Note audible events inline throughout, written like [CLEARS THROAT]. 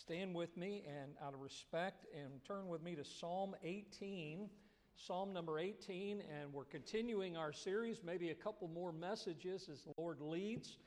stand with me and out of respect and turn with me to Psalm 18. Psalm number 18, and we're continuing our series, maybe a couple more messages as the Lord leads.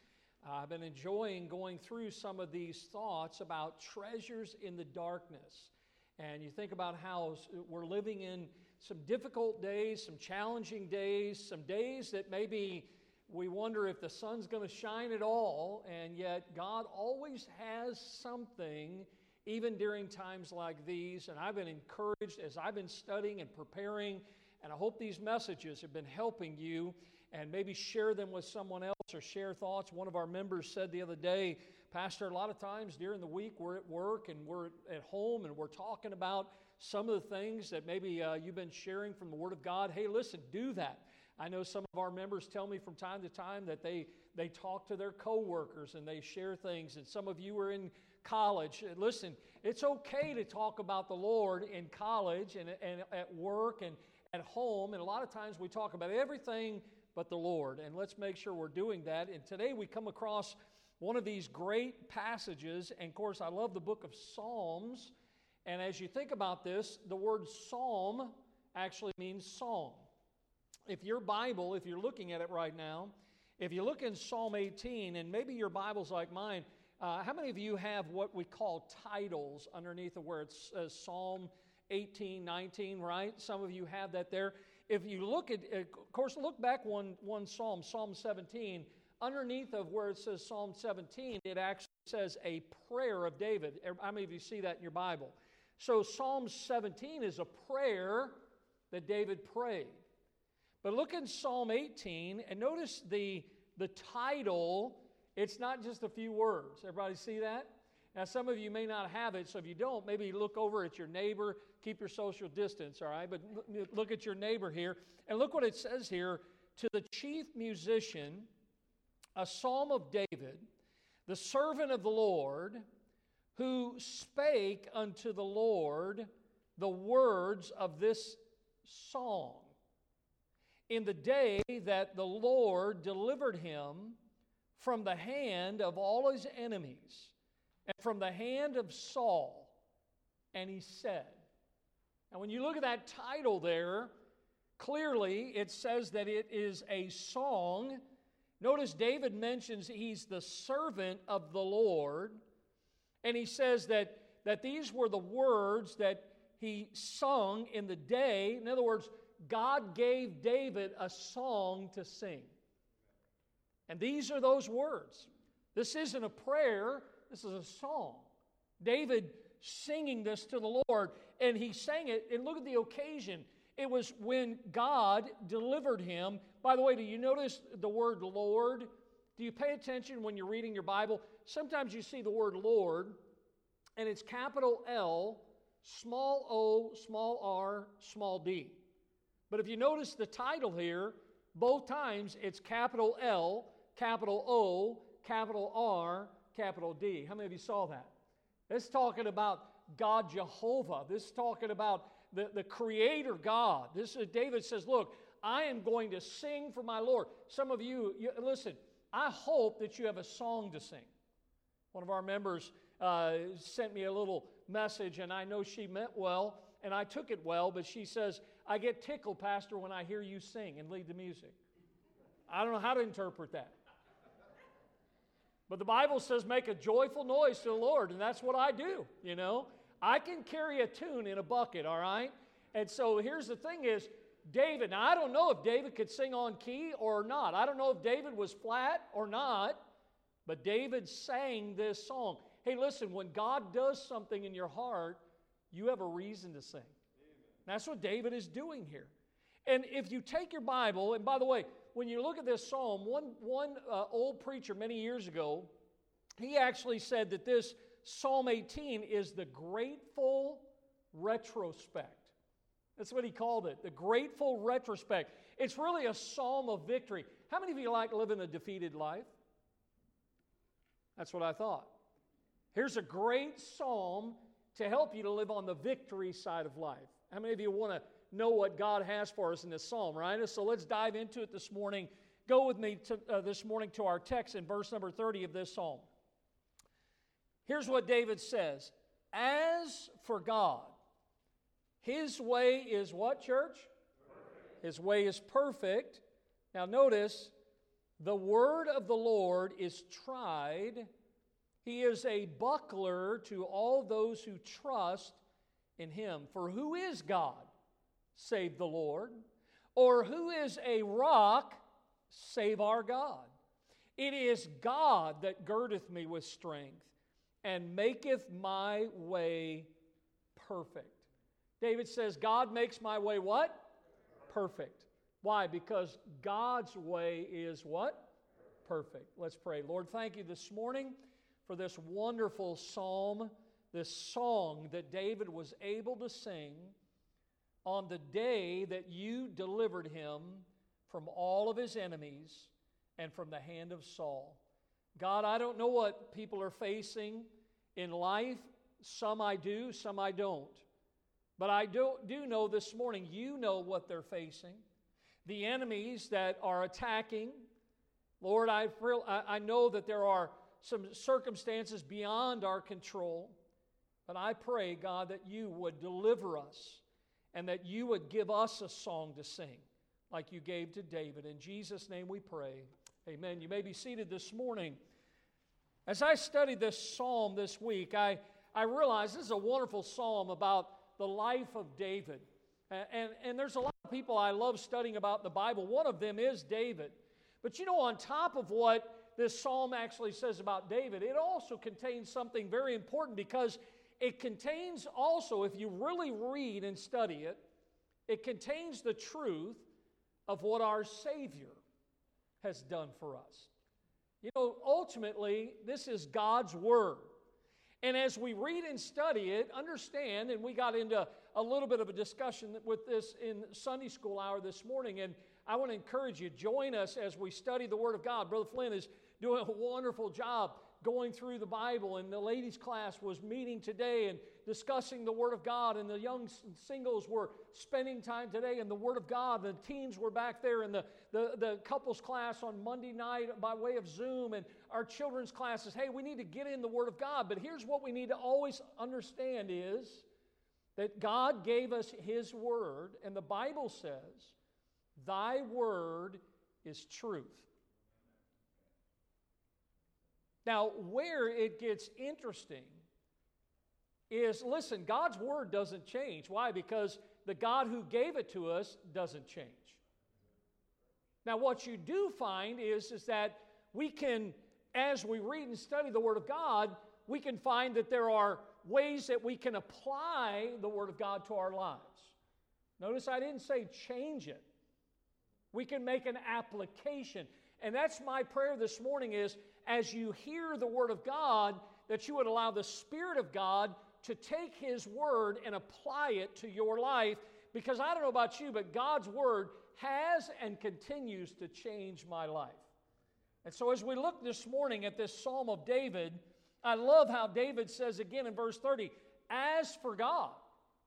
I've been enjoying going through some of these thoughts about treasures in the darkness. And you think about how we're living in some difficult days, some challenging days, some days that maybe we wonder if the sun's going to shine at all, and yet God always has something, even during times like these. And I've been encouraged as I've been studying and preparing, and I hope these messages have been helping you, and maybe share them with someone else or share thoughts. One of our members said the other day, Pastor, a lot of times during the week we're at work and we're at home and we're talking about some of the things that maybe uh, you've been sharing from the Word of God. Hey, listen, do that. I know some of our members tell me from time to time that they, they talk to their coworkers and they share things, and some of you are in college. Listen, it's okay to talk about the Lord in college and, and at work and at home, and a lot of times we talk about everything but the Lord, and let's make sure we're doing that. And today we come across one of these great passages, and of course, I love the book of Psalms. And as you think about this, the word psalm actually means song if your Bible, if you're looking at it right now, if you look in Psalm 18, and maybe your Bible's like mine, uh, how many of you have what we call titles underneath where it says Psalm 18, 19, right? Some of you have that there. If you look at, of course, look back one, one Psalm, Psalm 17. Underneath of where it says Psalm 17, it actually says a prayer of David. How many of you see that in your Bible? So Psalm 17 is a prayer that David prayed. But look in Psalm 18 and notice the, the title. It's not just a few words. Everybody see that? Now, some of you may not have it, so if you don't, maybe look over at your neighbor, keep your social distance, all right? But look at your neighbor here, and look what it says here to the chief musician, a psalm of David, the servant of the Lord, who spake unto the Lord the words of this song in the day that the Lord delivered him from the hand of all his enemies and from the hand of Saul. And he said, Now, when you look at that title there, clearly it says that it is a song. Notice David mentions he's the servant of the Lord. And he says that, that these were the words that he sung in the day. In other words, God gave David a song to sing. And these are those words. This isn't a prayer, this is a song. David singing this to the Lord, and he sang it, and look at the occasion. It was when God delivered him. By the way, do you notice the word Lord? Do you pay attention when you're reading your Bible? Sometimes you see the word Lord, and it's capital L, small o, small r, small d. But if you notice the title here, both times it's capital L, capital O, capital R, capital D. How many of you saw that? Is talking about God Jehovah. This is talking about the, the Creator God. This is David says, Look, I am going to sing for my Lord. Some of you, you listen, I hope that you have a song to sing. One of our members uh, sent me a little message, and I know she meant well and I took it well, but she says, I get tickled, Pastor, when I hear you sing and lead the music. I don't know how to interpret that. But the Bible says, make a joyful noise to the Lord, and that's what I do, you know. I can carry a tune in a bucket, all right? And so here's the thing is, David, now I don't know if David could sing on key or not. I don't know if David was flat or not, but David sang this song. Hey, listen, when God does something in your heart, you have a reason to sing. That's what David is doing here. And if you take your Bible, and by the way, when you look at this psalm, one, one uh, old preacher many years ago, he actually said that this Psalm 18 is the grateful retrospect. That's what he called it, the grateful retrospect. It's really a psalm of victory. How many of you like living a defeated life? That's what I thought. Here's a great psalm to help you to live on the victory side of life. How many of you want to know what God has for us in this psalm, right? So let's dive into it this morning. Go with me to, uh, this morning to our text in verse number 30 of this psalm. Here's what David says As for God, His way is what, church? Perfect. His way is perfect. Now, notice the word of the Lord is tried. He is a buckler to all those who trust in Him. For who is God, save the Lord? Or who is a rock, save our God? It is God that girdeth me with strength and maketh my way perfect. David says, God makes my way what? Perfect. Why? Because God's way is what? Perfect. Let's pray. Lord, thank you this morning for this wonderful psalm, this song that David was able to sing on the day that you delivered him from all of his enemies and from the hand of Saul. God, I don't know what people are facing in life. Some I do, some I don't. But I do, do know this morning, you know what they're facing. The enemies that are attacking. Lord, I, I know that there are some circumstances beyond our control. But I pray, God, that you would deliver us and that you would give us a song to sing like you gave to David. In Jesus' name we pray. Amen. You may be seated this morning. As I studied this psalm this week, I, I realized this is a wonderful psalm about the life of David. And, and, and there's a lot of people I love studying about the Bible. One of them is David. But you know, on top of what this psalm actually says about David, it also contains something very important because it contains also, if you really read and study it, it contains the truth of what our Savior has done for us. You know, ultimately, this is God's Word. And as we read and study it, understand, and we got into a little bit of a discussion with this in Sunday school hour this morning, and I want to encourage you, join us as we study the Word of God. Brother Flynn is doing a wonderful job going through the Bible, and the ladies' class was meeting today and discussing the Word of God, and the young singles were spending time today in the Word of God. The teens were back there in the, the, the couples class on Monday night by way of Zoom, and our children's classes. Hey, we need to get in the Word of God. But here's what we need to always understand is that God gave us His Word, and the Bible says, Thy Word is truth. Now, where it gets interesting is listen, God's word doesn't change. Why? Because the God who gave it to us doesn't change. Now, what you do find is, is that we can, as we read and study the Word of God, we can find that there are ways that we can apply the Word of God to our lives. Notice I didn't say change it. We can make an application. And that's my prayer this morning is as you hear the Word of God, that you would allow the Spirit of God to take His Word and apply it to your life. Because I don't know about you, but God's Word has and continues to change my life. And so, as we look this morning at this Psalm of David, I love how David says again in verse 30, as for God.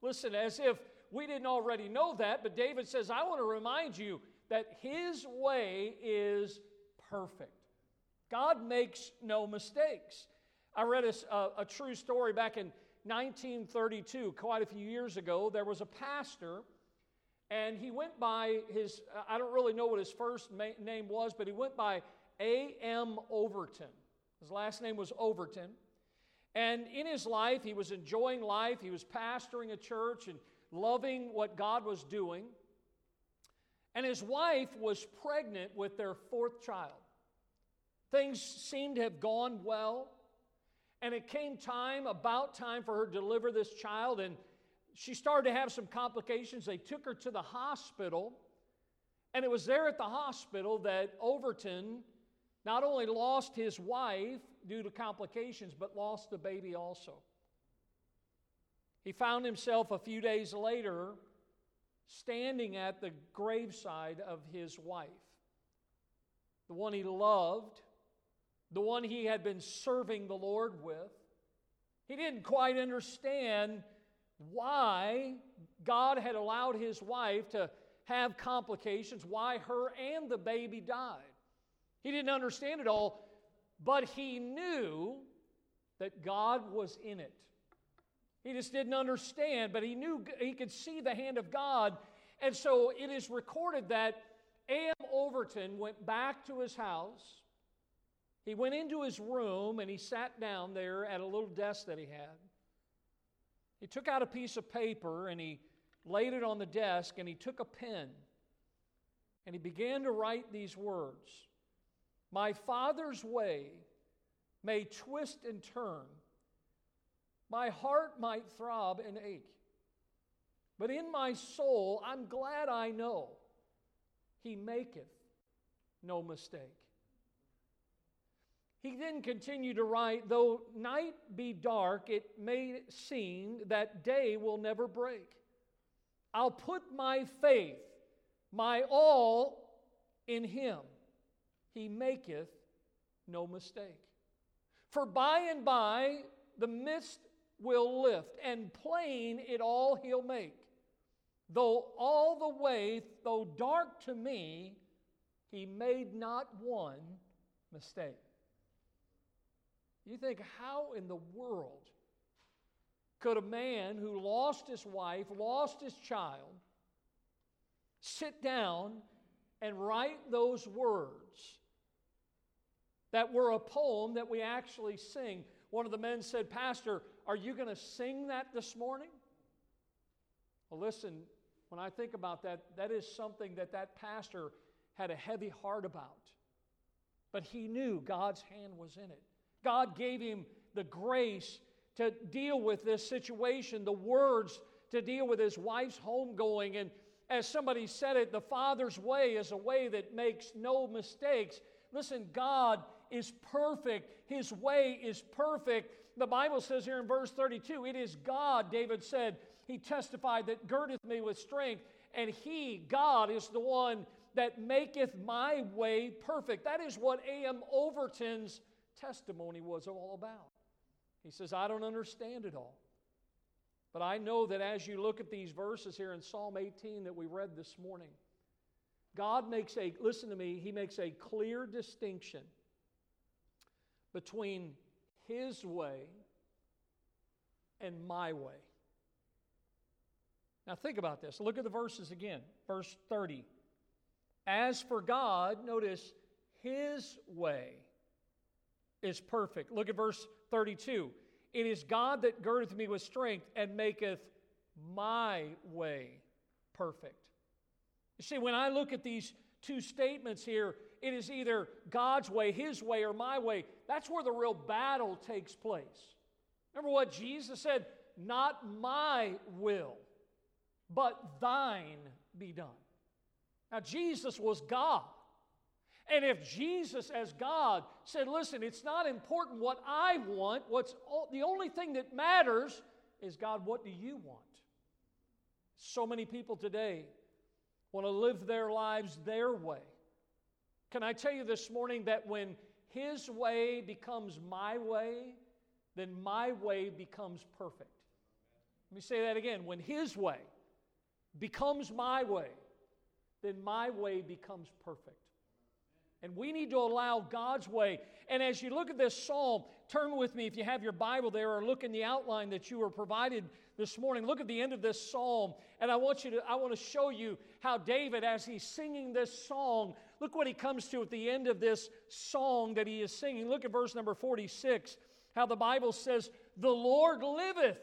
Listen, as if we didn't already know that, but David says, I want to remind you that his way is perfect. God makes no mistakes. I read a, a, a, true story back in 1932, quite a few years ago. There was a pastor, and he went by his, I don't really know what his first ma- name was, but he went by A.M. Overton. His last name was Overton. And in his life, he was enjoying life. He was pastoring a church and loving what God was doing. And his wife was pregnant with their fourth child. Things seemed to have gone well. And it came time, about time for her to deliver this child, and she started to have some complications. They took her to the hospital, and it was there at the hospital that Overton not only lost his wife due to complications, but lost the baby also. He found himself a few days later standing at the graveside of his wife, the one he loved, the one he had been serving the Lord with. He didn't quite understand why God had allowed his wife to have complications, why her and the baby died. He didn't understand it all, but he knew that God was in it. He just didn't understand, but he knew he could see the hand of God. And so it is recorded that A.M. Overton went back to his house. He went into his room and he sat down there at a little desk that he had. He took out a piece of paper and he laid it on the desk and he took a pen and he began to write these words My Father's way may twist and turn my heart might throb and ache. But in my soul, I'm glad I know he maketh no mistake. He then continued to write, Though night be dark, it may seem that day will never break. I'll put my faith, my all in him. He maketh no mistake. For by and by the mist will lift, and plain it all he'll make. Though all the way, though dark to me, he made not one mistake. You think, how in the world could a man who lost his wife, lost his child, sit down and write those words that were a poem that we actually sing? One of the men said, Pastor, are you going to sing that this morning? Well, listen, when I think about that, that is something that that pastor had a heavy heart about. But he knew God's hand was in it. God gave him the grace to deal with this situation, the words to deal with his wife's homegoing. And as somebody said it, the Father's way is a way that makes no mistakes. Listen, God is perfect, His way is perfect. The Bible says here in verse 32 it is God, David said, He testified that girdeth me with strength, and He, God, is the one that maketh my way perfect. That is what A.M. Overton's testimony was all about. He says, I don't understand it all. But I know that as you look at these verses here in Psalm 18 that we read this morning, God makes a, listen to me, He makes a clear distinction between His way and my way. Now, think about this. Look at the verses again. Verse 30. As for God, notice His way is perfect. Look at verse 32. It is God that girdeth me with strength and maketh my way perfect. You see, when I look at these two statements here, it is either God's way, His way, or my way. That's where the real battle takes place. Remember what Jesus said? Not my will, but thine be done. Now, Jesus was God. And if Jesus, as God, said, Listen, it's not important what I want, what's the only thing that matters is, God, what do you want? So many people today want to live their lives their way. Can I tell you this morning that when His way becomes my way, then my way becomes perfect? Let me say that again. When His way becomes my way, then my way becomes perfect. And we need to allow God's way. And as you look at this psalm, turn with me if you have your Bible there or look in the outline that you were provided this morning. Look at the end of this psalm, and I want you to I want to show you how David as he's singing this song, look what he comes to at the end of this song that he is singing. Look at verse number 46. How the Bible says, "The Lord liveth,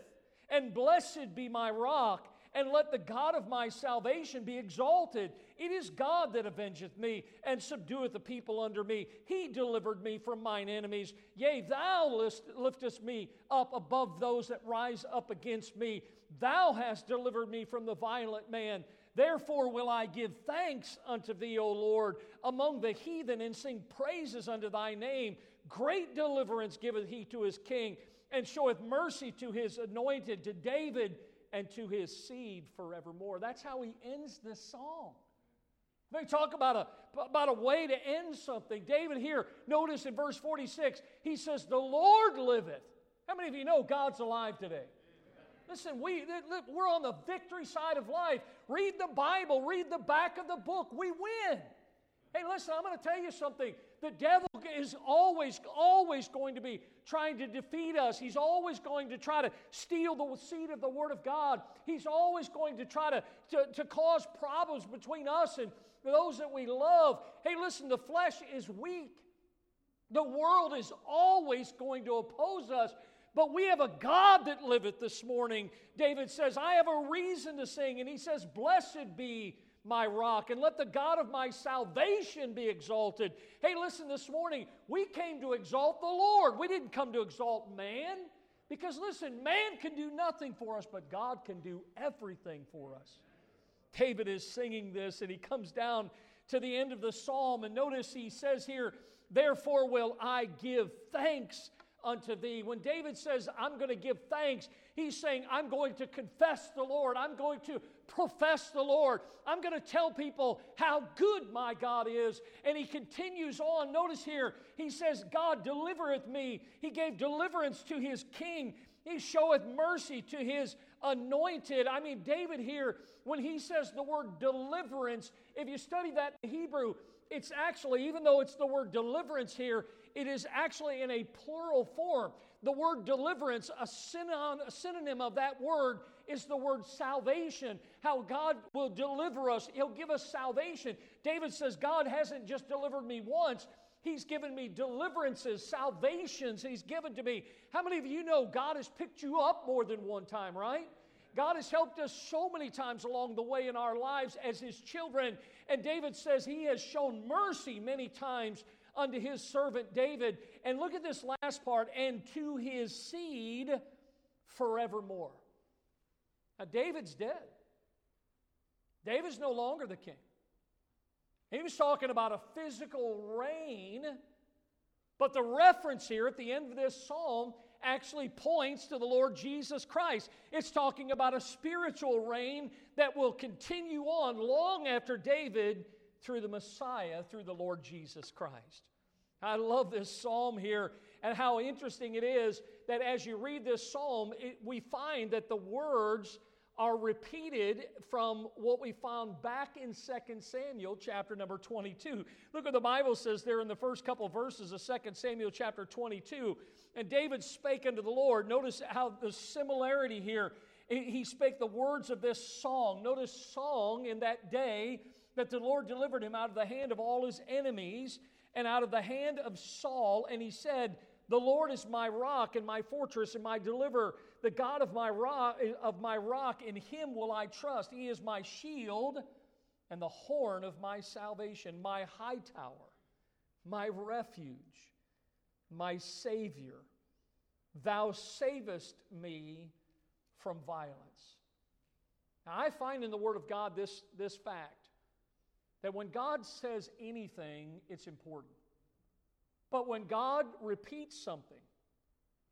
and blessed be my rock, and let the God of my salvation be exalted. It is God that avengeth me and subdueth the people under me. He delivered me from mine enemies. Yea, thou liftest me up above those that rise up against me. Thou hast delivered me from the violent man. Therefore will I give thanks unto thee, O Lord, among the heathen, and sing praises unto thy name. Great deliverance giveth he to his king, and showeth mercy to his anointed, to David and to his seed forevermore. That's how he ends this song. They talk about a, about a way to end something. David here, notice in verse 46, he says, The Lord liveth. How many of you know God's alive today? Listen, we, we're on the victory side of life. Read the Bible, read the back of the book. We win. Hey, listen, I'm going to tell you something. The devil is always, always going to be trying to defeat us. He's always going to try to steal the seed of the Word of God. He's always going to try to, to, to cause problems between us and those that we love. Hey, listen, the flesh is weak. The world is always going to oppose us. But we have a God that liveth this morning. David says, I have a reason to sing. And he says, Blessed be my rock, and let the God of my salvation be exalted. Hey, listen, this morning, we came to exalt the Lord. We didn't come to exalt man. Because listen, man can do nothing for us, but God can do everything for us. David is singing this, and he comes down to the end of the psalm, and notice he says here, Therefore will I give thanks unto thee. When David says, I'm going to give thanks, he's saying, I'm going to confess the Lord. I'm going to profess the Lord. I'm going to tell people how good my God is. And he continues on. Notice here, he says, God delivereth me. He gave deliverance to his king. He showeth mercy to his anointed. I mean, David here, when he says the word deliverance, if you study that in Hebrew, it's actually, even though it's the word deliverance here, it is actually in a plural form. The word deliverance, a synonym, a synonym of that word, is the word salvation. How God will deliver us, He'll give us salvation. David says, God hasn't just delivered me once, He's given me deliverances, salvations, He's given to me. How many of you know God has picked you up more than one time, right? God has helped us so many times along the way in our lives as His children. And David says He has shown mercy many times unto his servant David. And look at this last part and to his seed forevermore. Now, David's dead. David's no longer the king. He was talking about a physical reign, but the reference here at the end of this psalm actually points to the Lord Jesus Christ. It's talking about a spiritual reign that will continue on long after David through the Messiah, through the Lord Jesus Christ. I love this psalm here and how interesting it is that as you read this psalm, it, we find that the words are repeated from what we found back in 2 Samuel chapter number 22. Look what the Bible says there in the first couple of verses of 2 Samuel chapter 22. And David spake unto the Lord. Notice how the similarity here. He spake the words of this song. Notice song in that day that the Lord delivered him out of the hand of all his enemies and out of the hand of Saul. And he said, The Lord is my rock and my fortress and my deliverer, the God of my rock, of my rock, in him will I trust. He is my shield and the horn of my salvation, my high tower, my refuge, my Savior. Thou savest me from violence. Now, I find in the Word of God this, this fact that when God says anything, it's important. But when God repeats something,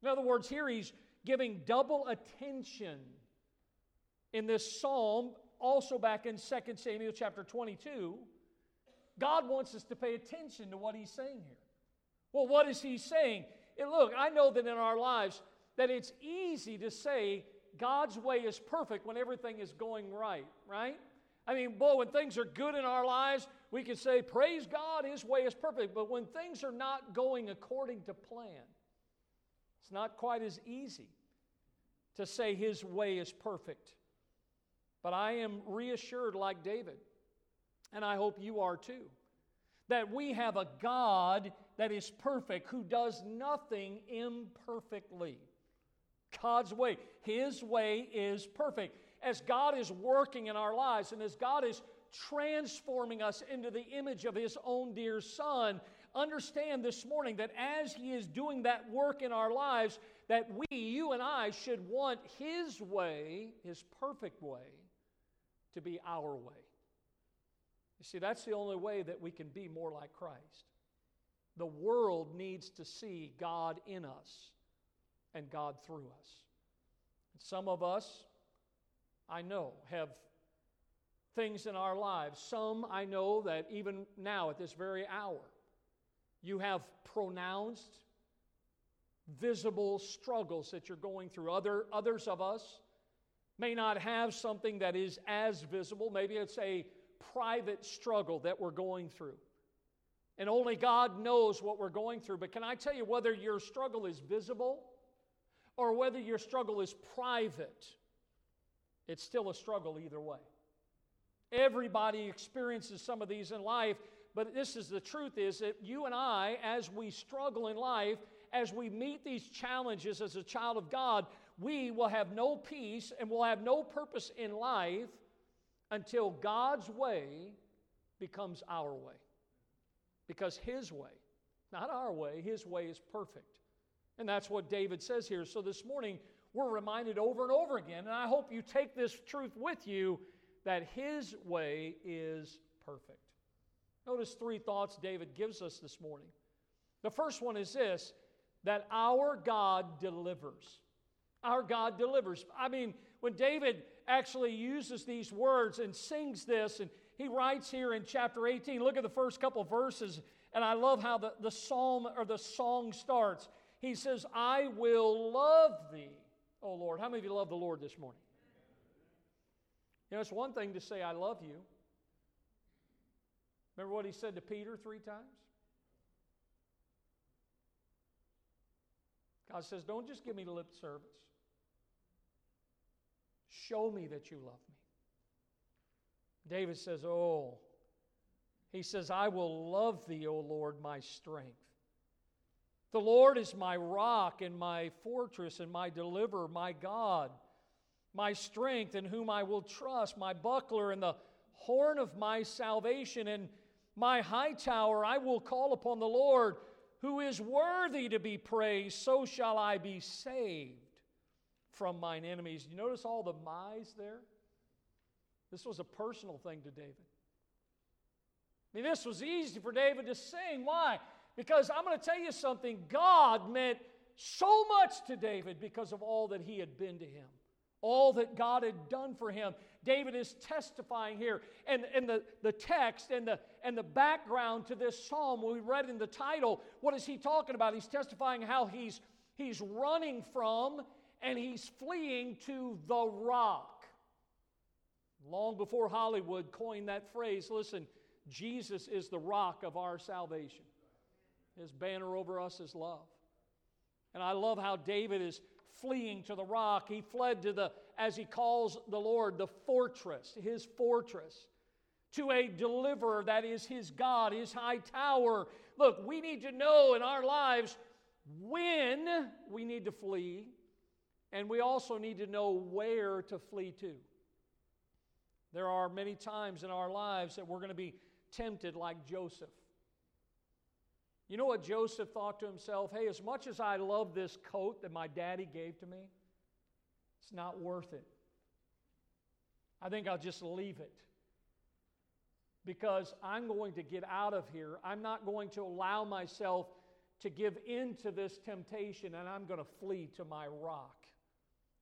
in other words, here he's giving double attention in this psalm, also back in 2 Samuel chapter 22, God wants us to pay attention to what he's saying here. Well, what is he saying? And look, I know that in our lives that it's easy to say God's way is perfect when everything is going right, right? I mean, boy, when things are good in our lives, we can say, Praise God, His way is perfect. But when things are not going according to plan, it's not quite as easy to say His way is perfect. But I am reassured, like David, and I hope you are too, that we have a God that is perfect who does nothing imperfectly. God's way, His way is perfect as God is working in our lives and as God is transforming us into the image of His own dear Son, understand this morning that as He is doing that work in our lives, that we, you and I, should want His way, His perfect way, to be our way. You see, that's the only way that we can be more like Christ. The world needs to see God in us and God through us. And some of us, I know, have things in our lives. Some I know that even now, at this very hour, you have pronounced, visible struggles that you're going through. Other, others of us may not have something that is as visible. Maybe it's a private struggle that we're going through. And only God knows what we're going through. But can I tell you whether your struggle is visible or whether your struggle is private, it's still a struggle either way. Everybody experiences some of these in life, but this is the truth is that you and I, as we struggle in life, as we meet these challenges as a child of God, we will have no peace and will have no purpose in life until God's way becomes our way. Because His way, not our way, His way is perfect. And that's what David says here. So this morning, we're reminded over and over again, and I hope you take this truth with you that His way is perfect. Notice three thoughts David gives us this morning. The first one is this that our God delivers. Our God delivers. I mean, when David actually uses these words and sings this, and he writes here in chapter 18, look at the first couple verses, and I love how the, the psalm or the song starts. He says, I will love thee, O Lord. How many of you love the Lord this morning? You know, it's one thing to say, I love you. Remember what he said to Peter three times? God says, Don't just give me lip service. Show me that you love me. David says, Oh, he says, I will love thee, O Lord, my strength. The Lord is my rock and my fortress and my deliverer, my God my strength in whom I will trust, my buckler and the horn of my salvation, and my high tower. I will call upon the Lord, who is worthy to be praised. So shall I be saved from mine enemies. You notice all the my's there? This was a personal thing to David. I mean, this was easy for David to sing. Why? Because I'm going to tell you something. God meant so much to David because of all that he had been to him all that God had done for him. David is testifying here. And, and the, the text and the, and the background to this psalm, we read in the title, what is he talking about? He's testifying how he's, he's running from and he's fleeing to the rock. Long before Hollywood coined that phrase, listen, Jesus is the rock of our salvation. His banner over us is love. And I love how David is fleeing to the rock. He fled to the, as he calls the Lord, the fortress, his fortress, to a deliverer that is his God, his high tower. Look, we need to know in our lives when we need to flee, and we also need to know where to flee to. There are many times in our lives that we're going to be tempted like Joseph. You know what Joseph thought to himself? Hey, as much as I love this coat that my daddy gave to me, it's not worth it. I think I'll just leave it. Because I'm going to get out of here. I'm not going to allow myself to give in to this temptation, and I'm going to flee to my rock.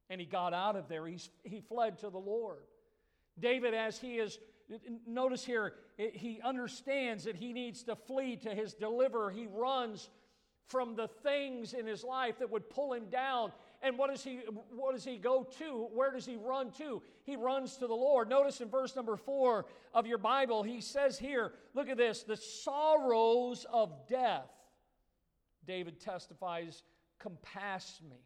And he got out of there. He's, he fled to the Lord. David, as he is Notice here, he understands that he needs to flee to his deliverer. He runs from the things in his life that would pull him down. And what does he what does he go to? Where does he run to? He runs to the Lord. Notice in verse number 4 of your Bible, he says here, look at this, the sorrows of death. David testifies, compass me.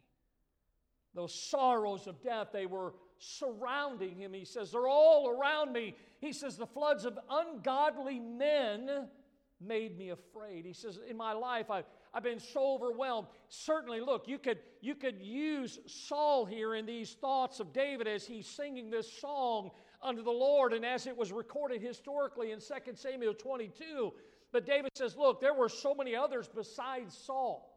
Those sorrows of death, they were surrounding him. He says, They're all around me. He says, The floods of ungodly men made me afraid. He says, In my life, I've, I've been so overwhelmed. Certainly, look, you could, you could use Saul here in these thoughts of David as he's singing this song unto the Lord and as it was recorded historically in 2 Samuel 22. But David says, Look, there were so many others besides Saul.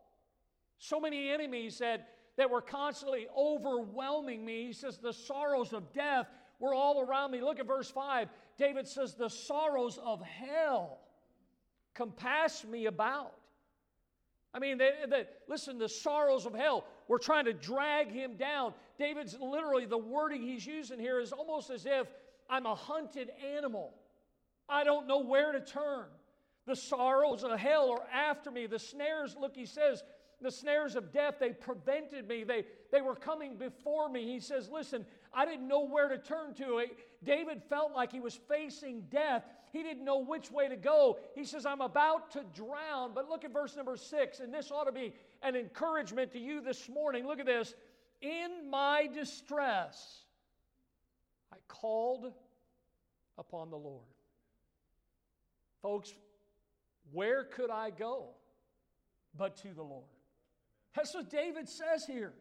So many enemies that that were constantly overwhelming me. He says, The sorrows of death were all around me. Look at verse 5. David says, The sorrows of hell compass me about. I mean, they, they, listen, the sorrows of hell were trying to drag him down. David's literally, the wording he's using here is almost as if I'm a hunted animal. I don't know where to turn. The sorrows of hell are after me. The snares, look, he says, the snares of death, they prevented me. They, they were coming before me. He says, Listen, I didn't know where to turn to. David felt like he was facing death. He didn't know which way to go. He says, I'm about to drown. But look at verse number six, and this ought to be an encouragement to you this morning. Look at this. In my distress, I called upon the Lord. Folks, where could I go but to the Lord? That's what David says here.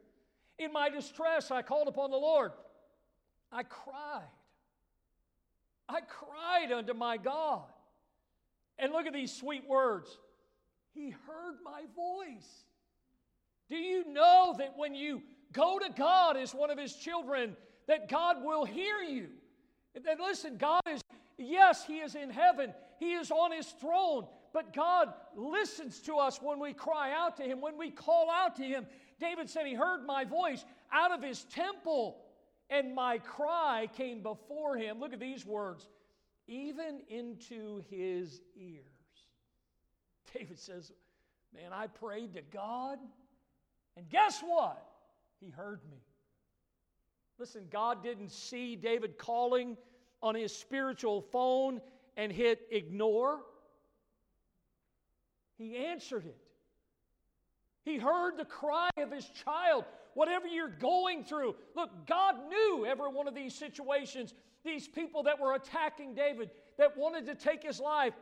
In my distress, I called upon the Lord. I cried. I cried unto my God. And look at these sweet words. He heard my voice. Do you know that when you go to God as one of His children, that God will hear you? And listen, God is, yes, He is in heaven, He is on His throne, but God listens to us when we cry out to Him, when we call out to Him. David said, He heard my voice out of His temple, and my cry came before Him. Look at these words, even into His ears. [LAUGHS] David says, Man, I prayed to God, and guess what? He heard me. Listen, God didn't see David calling on his spiritual phone and hit ignore. He answered it. He heard the cry of his child. Whatever you're going through, look, God knew every one of these situations, these people that were attacking David, that wanted to take his life,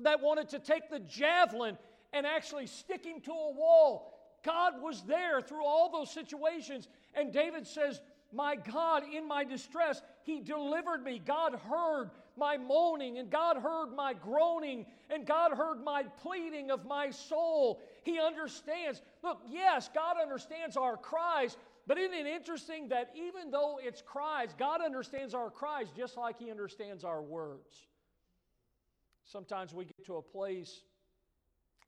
that wanted to take the javelin and actually stick him to a wall. God was there through all those situations. And David says, My God, in my distress, He delivered me. God heard my moaning, and God heard my groaning, and God heard my pleading of my soul. He understands. Look, yes, God understands our cries, but isn't it interesting that even though it's cries, God understands our cries just like He understands our words? Sometimes we get to a place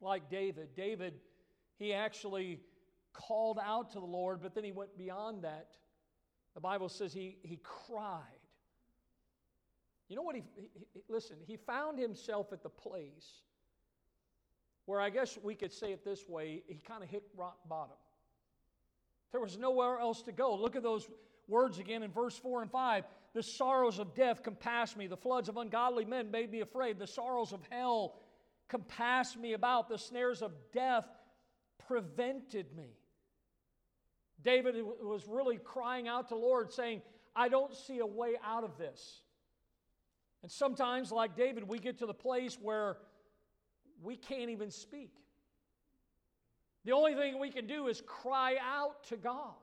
like David. David he actually called out to the Lord, but then he went beyond that. The Bible says he, he cried. You know what? He, he, listen, he found himself at the place where I guess we could say it this way he kind of hit rock bottom. There was nowhere else to go. Look at those words again in verse 4 and 5. The sorrows of death compassed me, the floods of ungodly men made me afraid, the sorrows of hell compassed me about, the snares of death prevented me. David was really crying out to Lord, saying, I don't see a way out of this. And sometimes, like David, we get to the place where we can't even speak. The only thing we can do is cry out to God.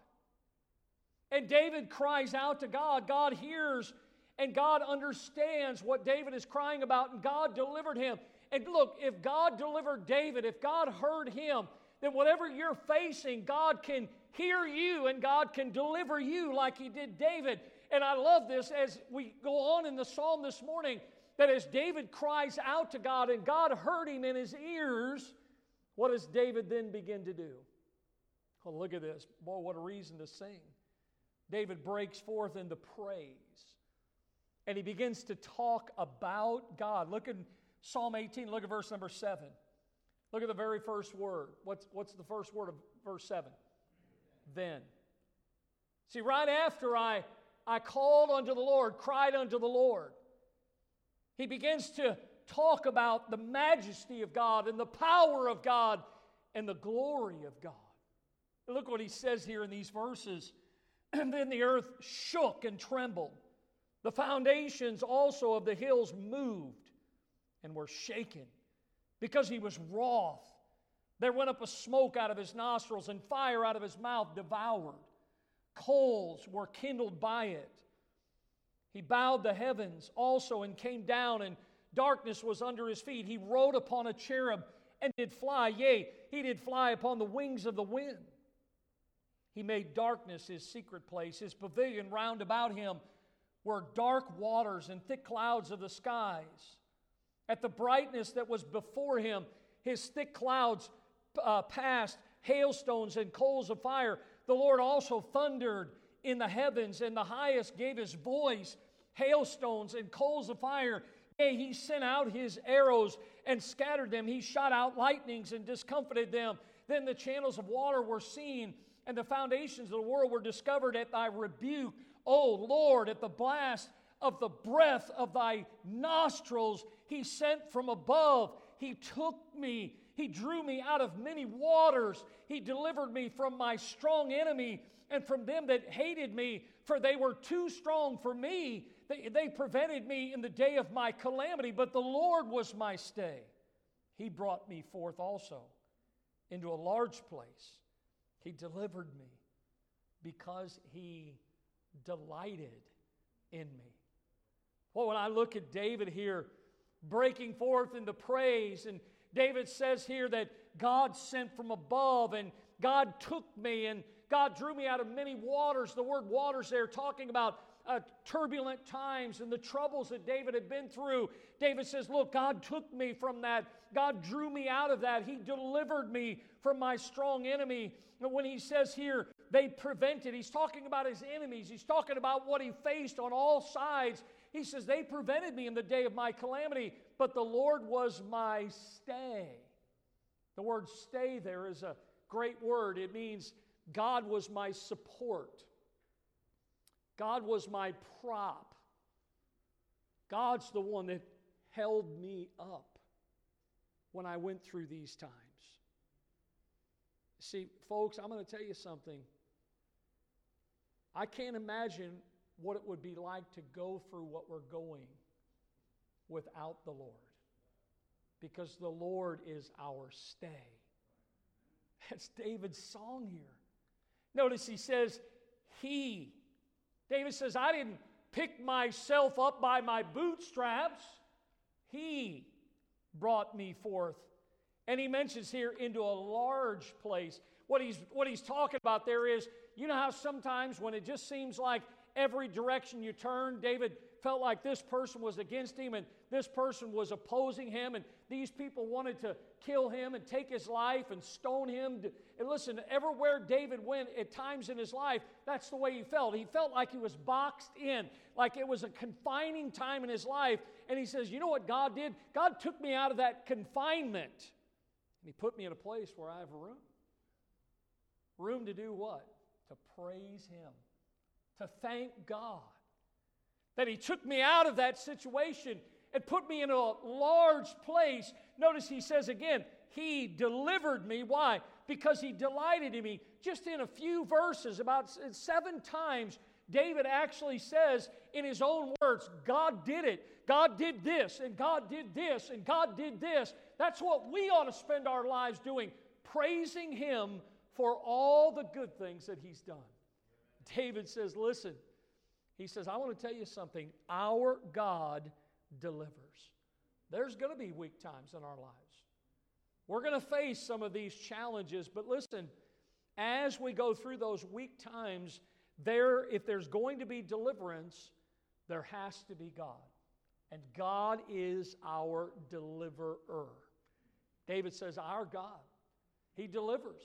And David cries out to God. God hears and God understands what David is crying about, and God delivered him. And look, if God delivered David, if God heard him, then whatever you're facing, God can hear you and God can deliver you like He did David. And I love this as we go on in the psalm this morning that as David cries out to God and God heard him in his ears, what does David then begin to do? Well, look at this. Boy, what a reason to sing. David breaks forth into praise. And he begins to talk about God. Look at Psalm 18, look at verse number 7. Look at the very first word. What's, what's the first word of verse 7? Then. See, right after I, I called unto the Lord, cried unto the Lord, he begins to talk about the majesty of God and the power of God and the glory of God. look what he says here in these verses. And [CLEARS THROAT] then the earth shook and trembled. The foundations also of the hills moved and were shaken because he was wroth. There went up a smoke out of his nostrils, and fire out of his mouth devoured. Coals were kindled by it. He bowed the heavens also and came down, and darkness was under his feet. He rode upon a cherub and did fly. Yea, he did fly upon the wings of the wind. He made darkness his secret place. His pavilion round about him were dark waters and thick clouds of the skies. At the brightness that was before him, his thick clouds uh, passed, hailstones and coals of fire. The Lord also thundered in the heavens, and the highest gave his voice, hailstones and coals of fire. Yea, he sent out his arrows and scattered them. He shot out lightnings and discomfited them. Then the channels of water were seen, and the foundations of the world were discovered at thy rebuke. O Lord, at the blast of the breath of thy nostrils, he sent from above. He took me. He drew me out of many waters. He delivered me from my strong enemy and from them that hated me, for they were too strong for me. They, they prevented me in the day of my calamity, but the Lord was my stay. He brought me forth also into a large place. He delivered me because he delighted in me. Well, when I look at David here breaking forth into praise, and David says here that God sent from above and God took me and God drew me out of many waters. The word waters there talking about uh, turbulent times and the troubles that David had been through. David says, Look, God took me from that. God drew me out of that. He delivered me from my strong enemy. And when he says here, they prevented, he's talking about his enemies. He's talking about what he faced on all sides. He says, They prevented me in the day of my calamity, but the Lord was my stay. The word stay there is a great word. It means God was my support. God was my prop. God's the one that held me up when I went through these times. See, folks, I'm going to tell you something. I can't imagine what it would be like to go through what we're going without the Lord. Because the Lord is our stay. That's David's song here. Notice he says, He David says, I didn't pick myself up by my bootstraps. He brought me forth. And he mentions here into a large place. What he's, what he's talking about there is, you know how sometimes when it just seems like every direction you turn, David felt like this person was against him and this person was opposing him, and these people wanted to kill him and take his life and stone him. And listen, everywhere David went at times in his life, that's the way he felt. He felt like he was boxed in, like it was a confining time in his life. And he says, You know what God did? God took me out of that confinement, and He put me in a place where I have room. Room to do what? To praise Him, to thank God that He took me out of that situation and put me in a large place. Notice He says again, He delivered me. Why? Because He delighted in me. Just in a few verses, about seven times, David actually says in his own words, God did it. God did this, and God did this, and God did this. That's what we ought to spend our lives doing, praising Him for all the good things that He's done. David says, Listen, he says, I want to tell you something. Our God delivers. There's going to be weak times in our lives. We're going to face some of these challenges, but listen, as we go through those weak times, there, if there's going to be deliverance, there has to be God. And God is our deliverer. David says, Our God. He delivers.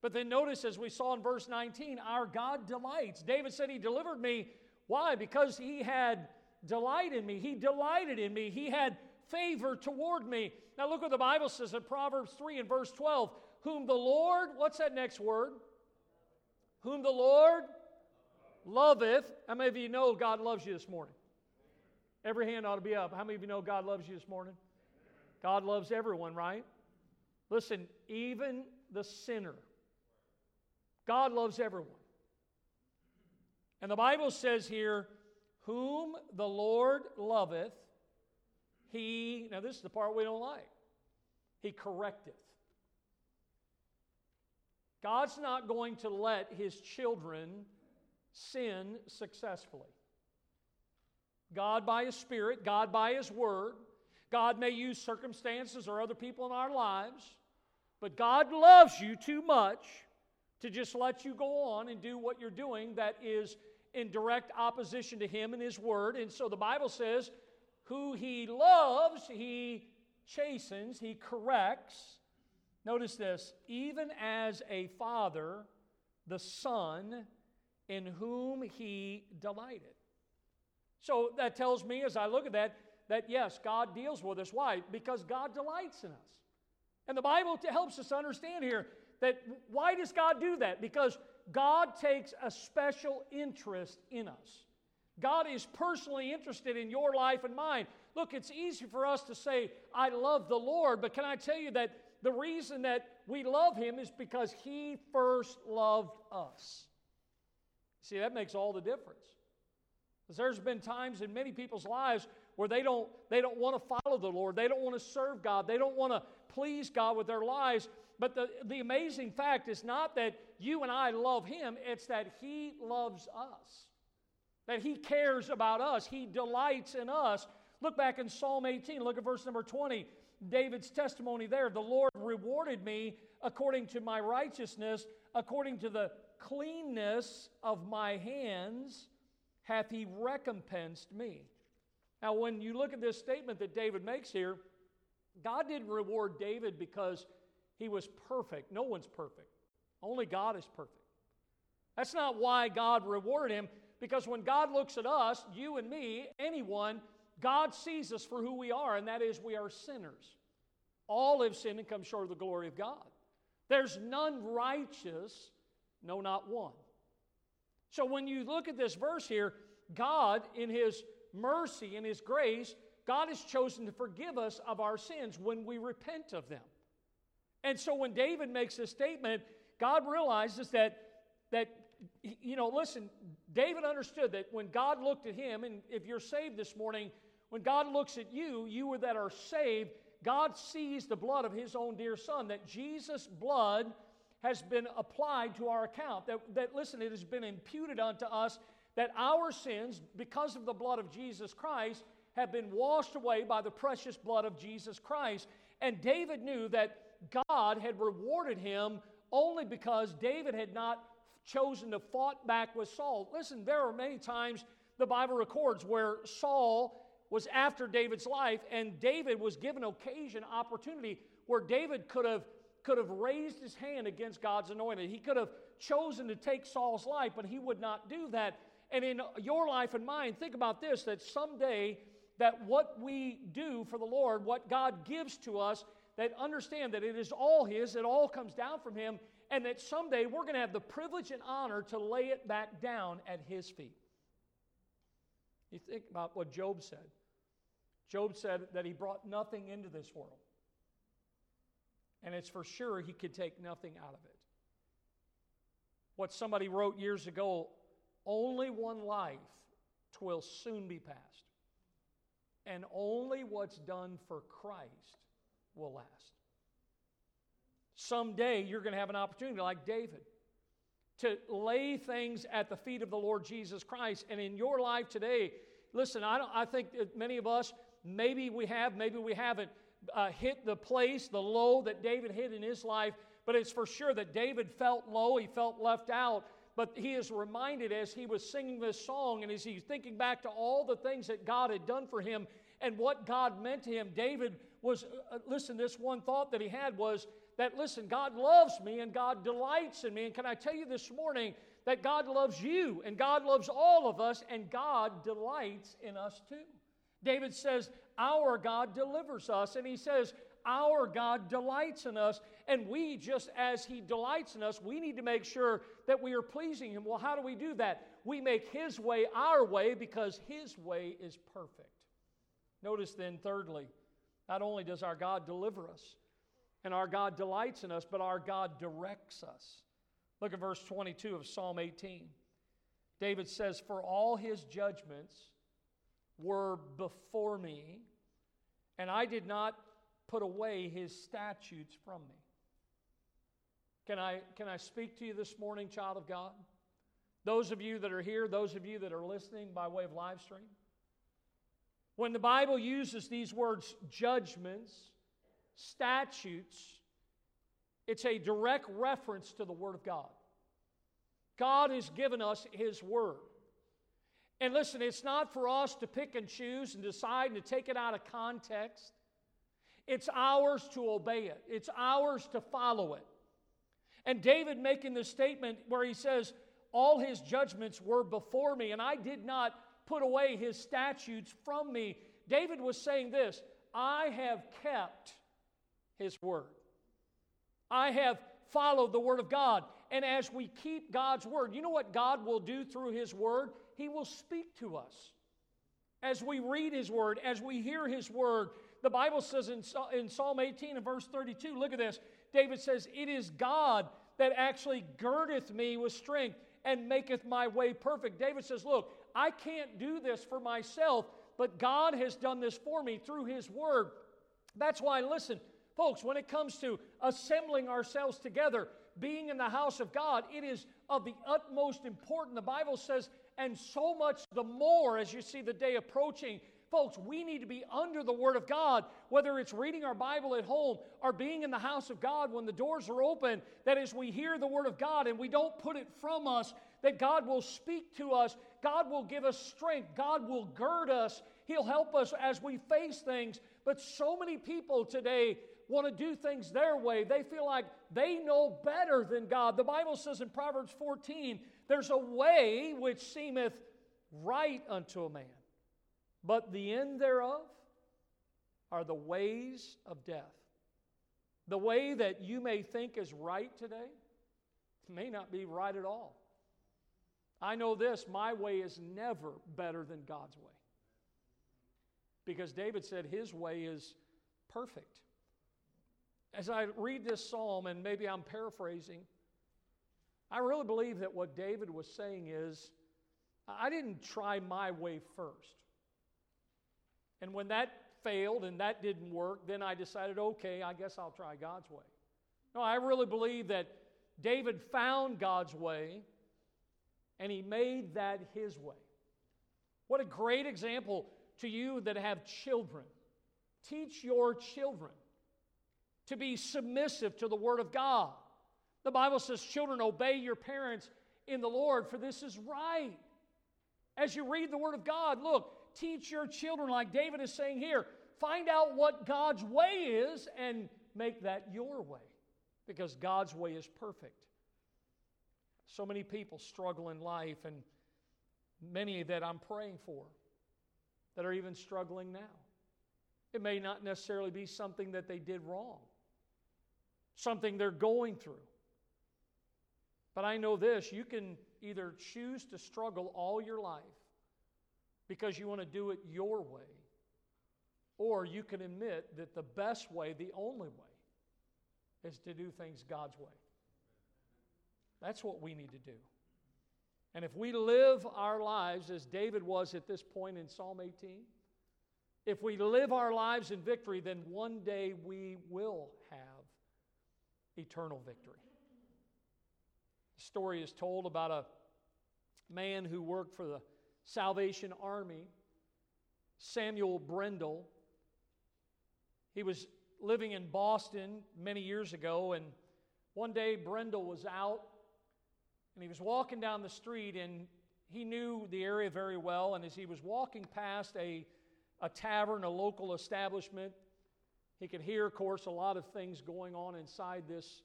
But then notice, as we saw in verse 19, our God delights. David said, He delivered me why? Because he had delight in me. He delighted in me. He had favor toward me. Now look what the Bible says in Proverbs 3 and verse 12. Whom the Lord, what's that next word? Whom the Lord loveth. How many of you know God loves you this morning? Every hand ought to be up. How many of you know God loves you this morning? God loves everyone, right? Listen, even the sinner. God loves everyone. And the Bible says here, Whom the Lord loveth, he, now this is the part we don't like, he correcteth. God's not going to let his children sin successfully. God by his Spirit, God by his Word, God may use circumstances or other people in our lives, but God loves you too much to just let you go on and do what you're doing that is in direct opposition to him and his word. And so the Bible says, who he loves, he chastens, he corrects. Notice this, even as a father, the son in whom he delighted. So that tells me as I look at that, that yes, God deals with us. Why? Because God delights in us. And the Bible helps us understand here that why does God do that? Because God takes a special interest in us. God is personally interested in your life and mine. Look, it's easy for us to say, I love the Lord, but can I tell you that the reason that we love Him is because He first loved us. See, that makes all the difference. Because there's been times in many people's lives where they don't, they don't want to follow the Lord, they don't want to serve God, they don't want to please God with their lives. But the, the amazing fact is not that you and I love Him, it's that He loves us. That He cares about us, He delights in us. Look back in Psalm 18, look at verse number 20. David's testimony there the Lord rewarded me according to my righteousness, according to the cleanness of my hands, hath He recompensed me. Now, when you look at this statement that David makes here, God didn't reward David because he was perfect. No one's perfect, only God is perfect. That's not why God rewarded him, because when God looks at us, you and me, anyone, God sees us for who we are, and that is we are sinners. All have sinned and come short of the glory of God. There's none righteous, no, not one. So when you look at this verse here, God, in His mercy and His grace, God has chosen to forgive us of our sins when we repent of them. And so when David makes this statement, God realizes that, that you know, listen, David understood that when God looked at him, and if you're saved this morning, when God looks at you, you that are saved, God sees the blood of his own dear son, that Jesus' blood has been applied to our account. That, that, listen, it has been imputed unto us that our sins, because of the blood of Jesus Christ, have been washed away by the precious blood of Jesus Christ. And David knew that God had rewarded him only because David had not chosen to fought back with Saul. Listen, there are many times the Bible records where Saul was after David's life and David was given occasion, opportunity where David could have could have raised his hand against God's anointed. He could have chosen to take Saul's life, but he would not do that. And in your life and mine, think about this that someday that what we do for the Lord, what God gives to us, that understand that it is all His, it all comes down from Him, and that someday we're going to have the privilege and honor to lay it back down at His feet. You think about what Job said. Job said that he brought nothing into this world. And it's for sure he could take nothing out of it. What somebody wrote years ago only one life twill soon be past and only what's done for Christ will last. Someday you're going to have an opportunity, like David, to lay things at the feet of the Lord Jesus Christ. And in your life today, listen, I, don't, I think that many of us, maybe we have, maybe we haven't uh, hit the place, the low that David hit in his life, but it's for sure that David felt low, he felt left out. But he is reminded as he was singing this song and as he's thinking back to all the things that God had done for him and what God meant to him. David was, uh, uh, listen, this one thought that he had was that, listen, God loves me and God delights in me. And can I tell you this morning that God loves you and God loves all of us and God delights in us too? David says, Our God delivers us. And he says, Our God delights in us. And we, just as he delights in us, we need to make sure that we are pleasing him. Well, how do we do that? We make his way our way because his way is perfect. Notice then, thirdly, not only does our God deliver us and our God delights in us, but our God directs us. Look at verse 22 of Psalm 18. David says, For all his judgments were before me, and I did not put away his statutes from me. Can I, can I speak to you this morning, child of God? Those of you that are here, those of you that are listening by way of live stream, when the Bible uses these words judgments, statutes, it's a direct reference to the Word of God. God has given us His Word. And listen, it's not for us to pick and choose and decide and to take it out of context. It's ours to obey it, it's ours to follow it. And David making this statement where he says, All his judgments were before me, and I did not put away his statutes from me. David was saying this I have kept his word. I have followed the Word of God. And as we keep God's Word, you know what God will do through His Word? He will speak to us. As we read His Word, as we hear His Word, the Bible says in, in Psalm 18 and verse 32, look at this. David says, It is God that actually girdeth me with strength and maketh my way perfect. David says, Look, I can't do this for myself, but God has done this for me through His Word. That's why, listen, folks, when it comes to assembling ourselves together, being in the house of God, it is of the utmost importance. The Bible says, and so much the more as you see the day approaching. Folks, we need to be under the Word of God, whether it's reading our Bible at home or being in the house of God when the doors are open, that as we hear the Word of God and we don't put it from us, that God will speak to us, God will give us strength, God will gird us, He'll help us as we face things. But so many people today want to do things their way. They feel like they know better than God. The Bible says in Proverbs 14, there's a way which seemeth right unto a man, but the end thereof are the ways of death. The way that you may think is right today may not be right at all. I know this my way is never better than God's way. Because David said his way is perfect. As I read this psalm, and maybe I'm paraphrasing, I really believe that what David was saying is I didn't try my way first. And when that failed and that didn't work, then I decided, okay, I guess I'll try God's way. No, I really believe that David found God's way and he made that his way. What a great example to you that have children. Teach your children to be submissive to the Word of God. The Bible says, Children, obey your parents in the Lord, for this is right. As you read the Word of God, look, teach your children, like David is saying here, find out what God's way is and make that your way, because God's way is perfect. So many people struggle in life, and many that I'm praying for that are even struggling now. It may not necessarily be something that they did wrong, something they're going through. But I know this you can either choose to struggle all your life because you want to do it your way, or you can admit that the best way, the only way, is to do things God's way. That's what we need to do. And if we live our lives as David was at this point in Psalm 18, if we live our lives in victory, then one day we will have eternal victory. The story is told about a man who worked for the Salvation Army, Samuel Brengle. He was living in Boston many years ago, and one day Brengle was out and he was walking down the street, and he knew the area very well. And as he was walking past a, a tavern, a local establishment, he could hear, of course, a lot of things going on inside this,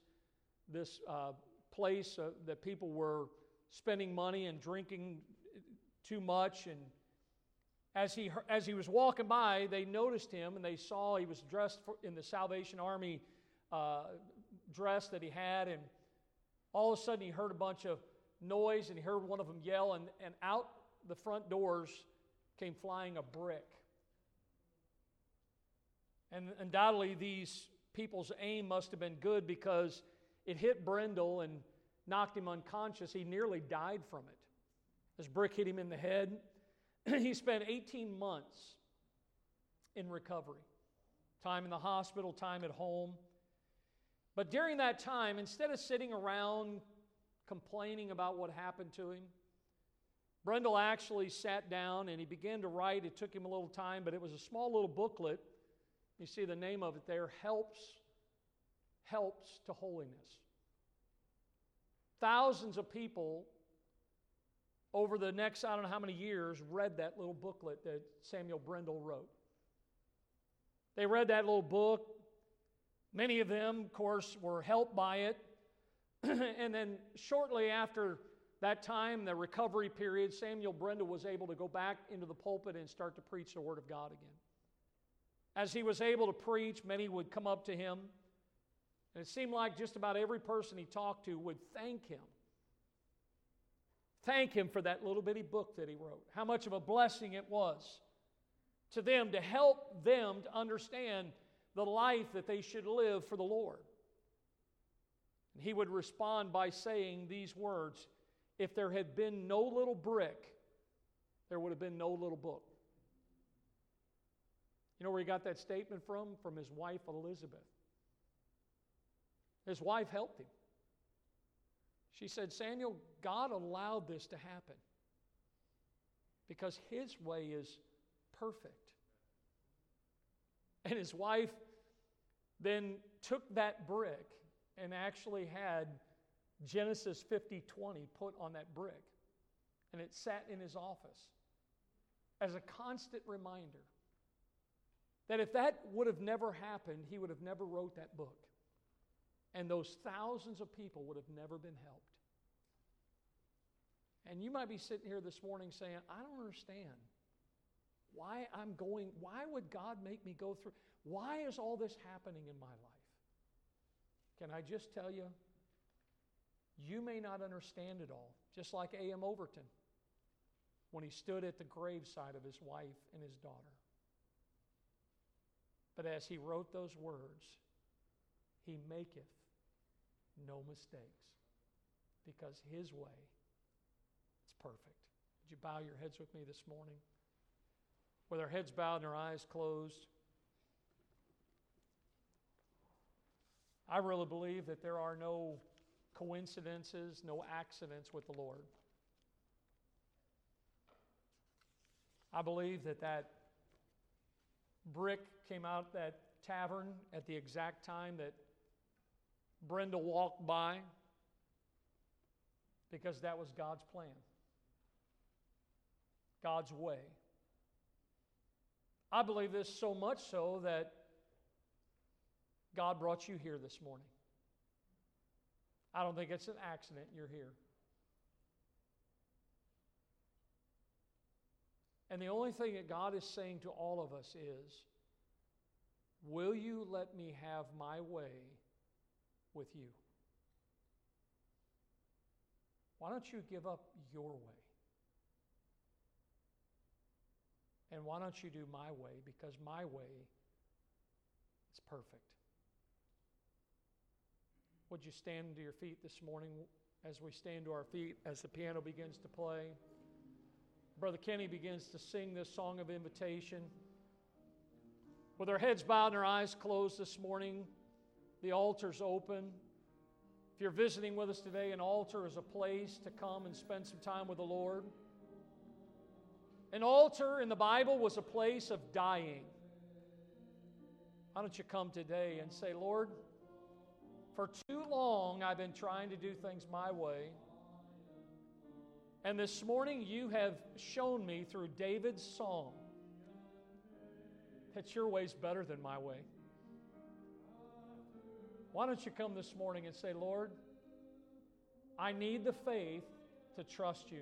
this uh, place uh, that people were spending money and drinking too much. And as he, as he was walking by, they noticed him and they saw he was dressed for, in the Salvation Army uh, dress that he had. And all of a sudden he heard a bunch of noise and he heard one of them yell, and, and out the front doors came flying a brick. And undoubtedly, these people's aim must have been good because it hit Brengle and knocked him unconscious. He nearly died from it. This brick hit him in the head. [CLEARS THROAT] he spent 18 months in recovery time in the hospital, time at home. But during that time, instead of sitting around complaining about what happened to him, Brengle actually sat down and he began to write. It took him a little time, but it was a small little booklet. You see the name of it there Helps, Helps to Holiness. Thousands of people over the next, I don't know how many years, read that little booklet that Samuel Brengle wrote. They read that little book, Many of them, of course, were helped by it. [CLEARS THROAT] and then shortly after that time, the recovery period, Samuel Brengle was able to go back into the pulpit and start to preach the Word of God again. As he was able to preach, many would come up to him And it seemed like just about every person he talked to would thank him. Thank him for that little bitty book that he wrote. How much of a blessing it was to them to help them to understand the life that they should live for the Lord. And he would respond by saying these words If there had been no little brick, there would have been no little book. You know where he got that statement from? From his wife, Elizabeth. His wife helped him. She said, Samuel, God allowed this to happen because his way is perfect. And his wife then took that brick and actually had Genesis 50 20 put on that brick. And it sat in his office as a constant reminder that if that would have never happened, he would have never wrote that book. And those thousands of people would have never been helped. And you might be sitting here this morning saying, I don't understand why I'm going, why would God make me go through? Why is all this happening in my life? Can I just tell you, you may not understand it all, just like A.M. Overton when he stood at the graveside of his wife and his daughter. But as he wrote those words, he maketh no mistakes because his way is perfect. Would you bow your heads with me this morning? With our heads bowed and our eyes closed. I really believe that there are no coincidences, no accidents with the Lord. I believe that that brick came out that tavern at the exact time that Brengle walked by because that was God's plan, God's way. I believe this so much so that God brought you here this morning. I don't think it's an accident you're here. And the only thing that God is saying to all of us is, Will you let me have my way with you? Why don't you give up your way? And why don't you do my way? Because my way is perfect. Would you stand to your feet this morning as we stand to our feet as the piano begins to play? Brother Kenny begins to sing this song of invitation. With our heads bowed and our eyes closed this morning, the altar's open. If you're visiting with us today, an altar is a place to come and spend some time with the Lord. An altar in the Bible was a place of dying. Why don't you come today and say, Lord, for too long I've been trying to do things my way. And this morning you have shown me through David's song that your way's better than my way. Why don't you come this morning and say, Lord, I need the faith to trust you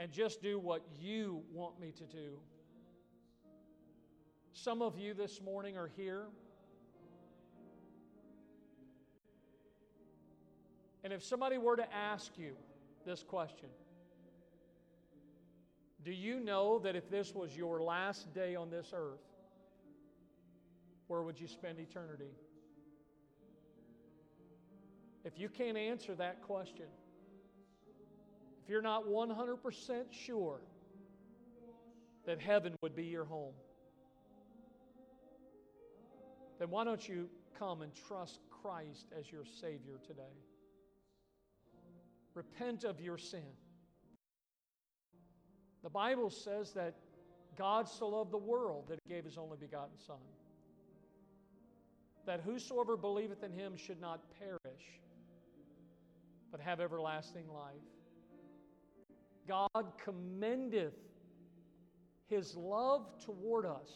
and just do what you want me to do. Some of you this morning are here. And if somebody were to ask you, this question Do you know that if this was your last day on this earth, where would you spend eternity? If you can't answer that question, if you're not 100% sure that heaven would be your home, then why don't you come and trust Christ as your Savior today? Repent of your sin. The Bible says that God so loved the world that he gave his only begotten Son. That whosoever believeth in him should not perish, but have everlasting life. God commendeth his love toward us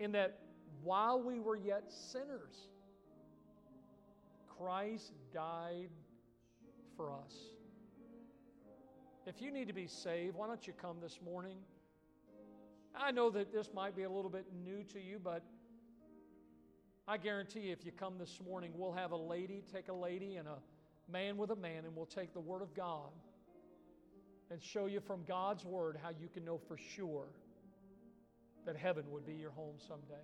in that while we were yet sinners, Christ died for us. If you need to be saved, why don't you come this morning? I know that this might be a little bit new to you, but I guarantee you, if you come this morning, we'll have a lady take a lady and a man with a man, and we'll take the Word of God and show you from God's Word how you can know for sure that heaven would be your home someday.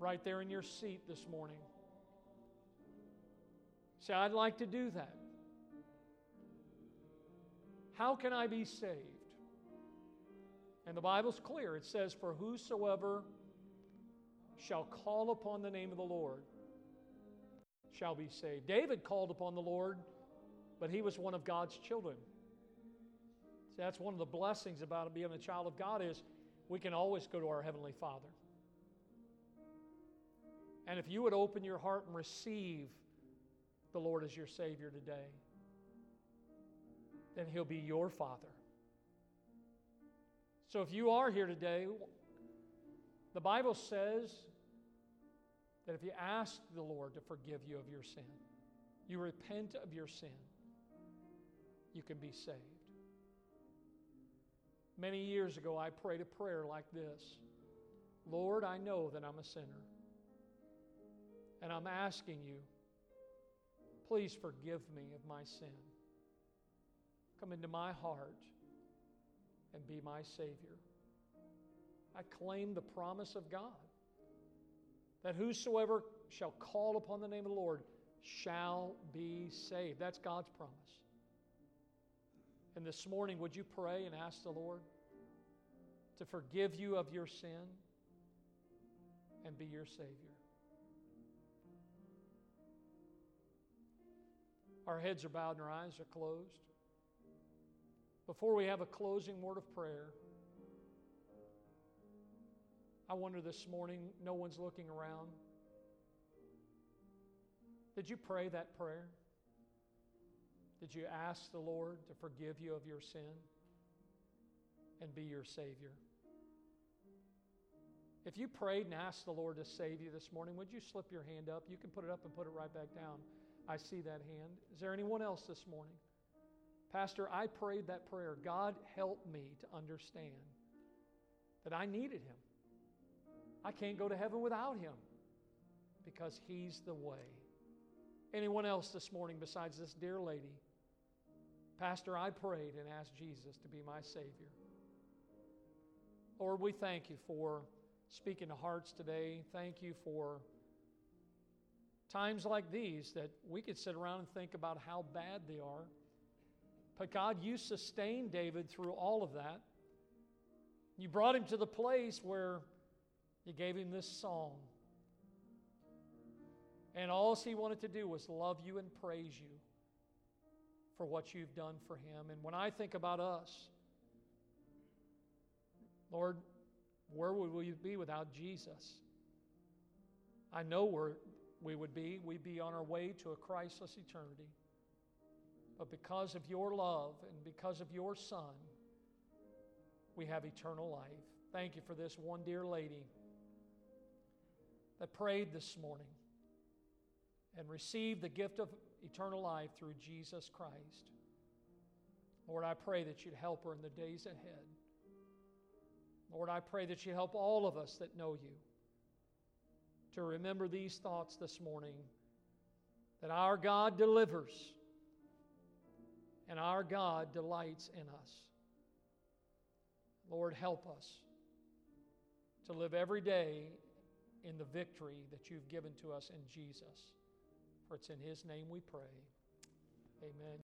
Right there in your seat this morning. Say, I'd like to do that. How can I be saved? And the Bible's clear. It says, For whosoever shall call upon the name of the Lord shall be saved. David called upon the Lord, but he was one of God's children. See, that's one of the blessings about being a child of God is we can always go to our heavenly Father. And if you would open your heart and receive the Lord as your Savior today, then He'll be your Father. So if you are here today, the Bible says that if you ask the Lord to forgive you of your sin, you repent of your sin, you can be saved. Many years ago, I prayed a prayer like this Lord, I know that I'm a sinner. And I'm asking you, please forgive me of my sin. Come into my heart and be my Savior. I claim the promise of God that whosoever shall call upon the name of the Lord shall be saved. That's God's promise. And this morning, would you pray and ask the Lord to forgive you of your sin and be your Savior? Our heads are bowed and our eyes are closed. Before we have a closing word of prayer, I wonder this morning, no one's looking around. Did you pray that prayer? Did you ask the Lord to forgive you of your sin and be your Savior? If you prayed and asked the Lord to save you this morning, would you slip your hand up? You can put it up and put it right back down. I see that hand. Is there anyone else this morning? Pastor, I prayed that prayer. God, help me to understand that I needed Him. I can't go to heaven without Him because He's the way. Anyone else this morning besides this dear lady? Pastor, I prayed and asked Jesus to be my Savior. Lord, we thank you for speaking to hearts today. Thank you for times like these that we could sit around and think about how bad they are. But God, you sustained David through all of that. You brought him to the place where you gave him this song. And all he wanted to do was love you and praise you for what you've done for him. And when I think about us, Lord, where would we be without Jesus? I know where we would be. We'd be on our way to a Christless eternity. But because of your love and because of your Son, we have eternal life. Thank you for this one dear lady that prayed this morning and received the gift of eternal life through Jesus Christ. Lord, I pray that you'd help her in the days ahead. Lord, I pray that you help all of us that know you to remember these thoughts this morning that our God delivers and our God delights in us. Lord, help us to live every day in the victory that you've given to us in Jesus. For it's in His name we pray. Amen.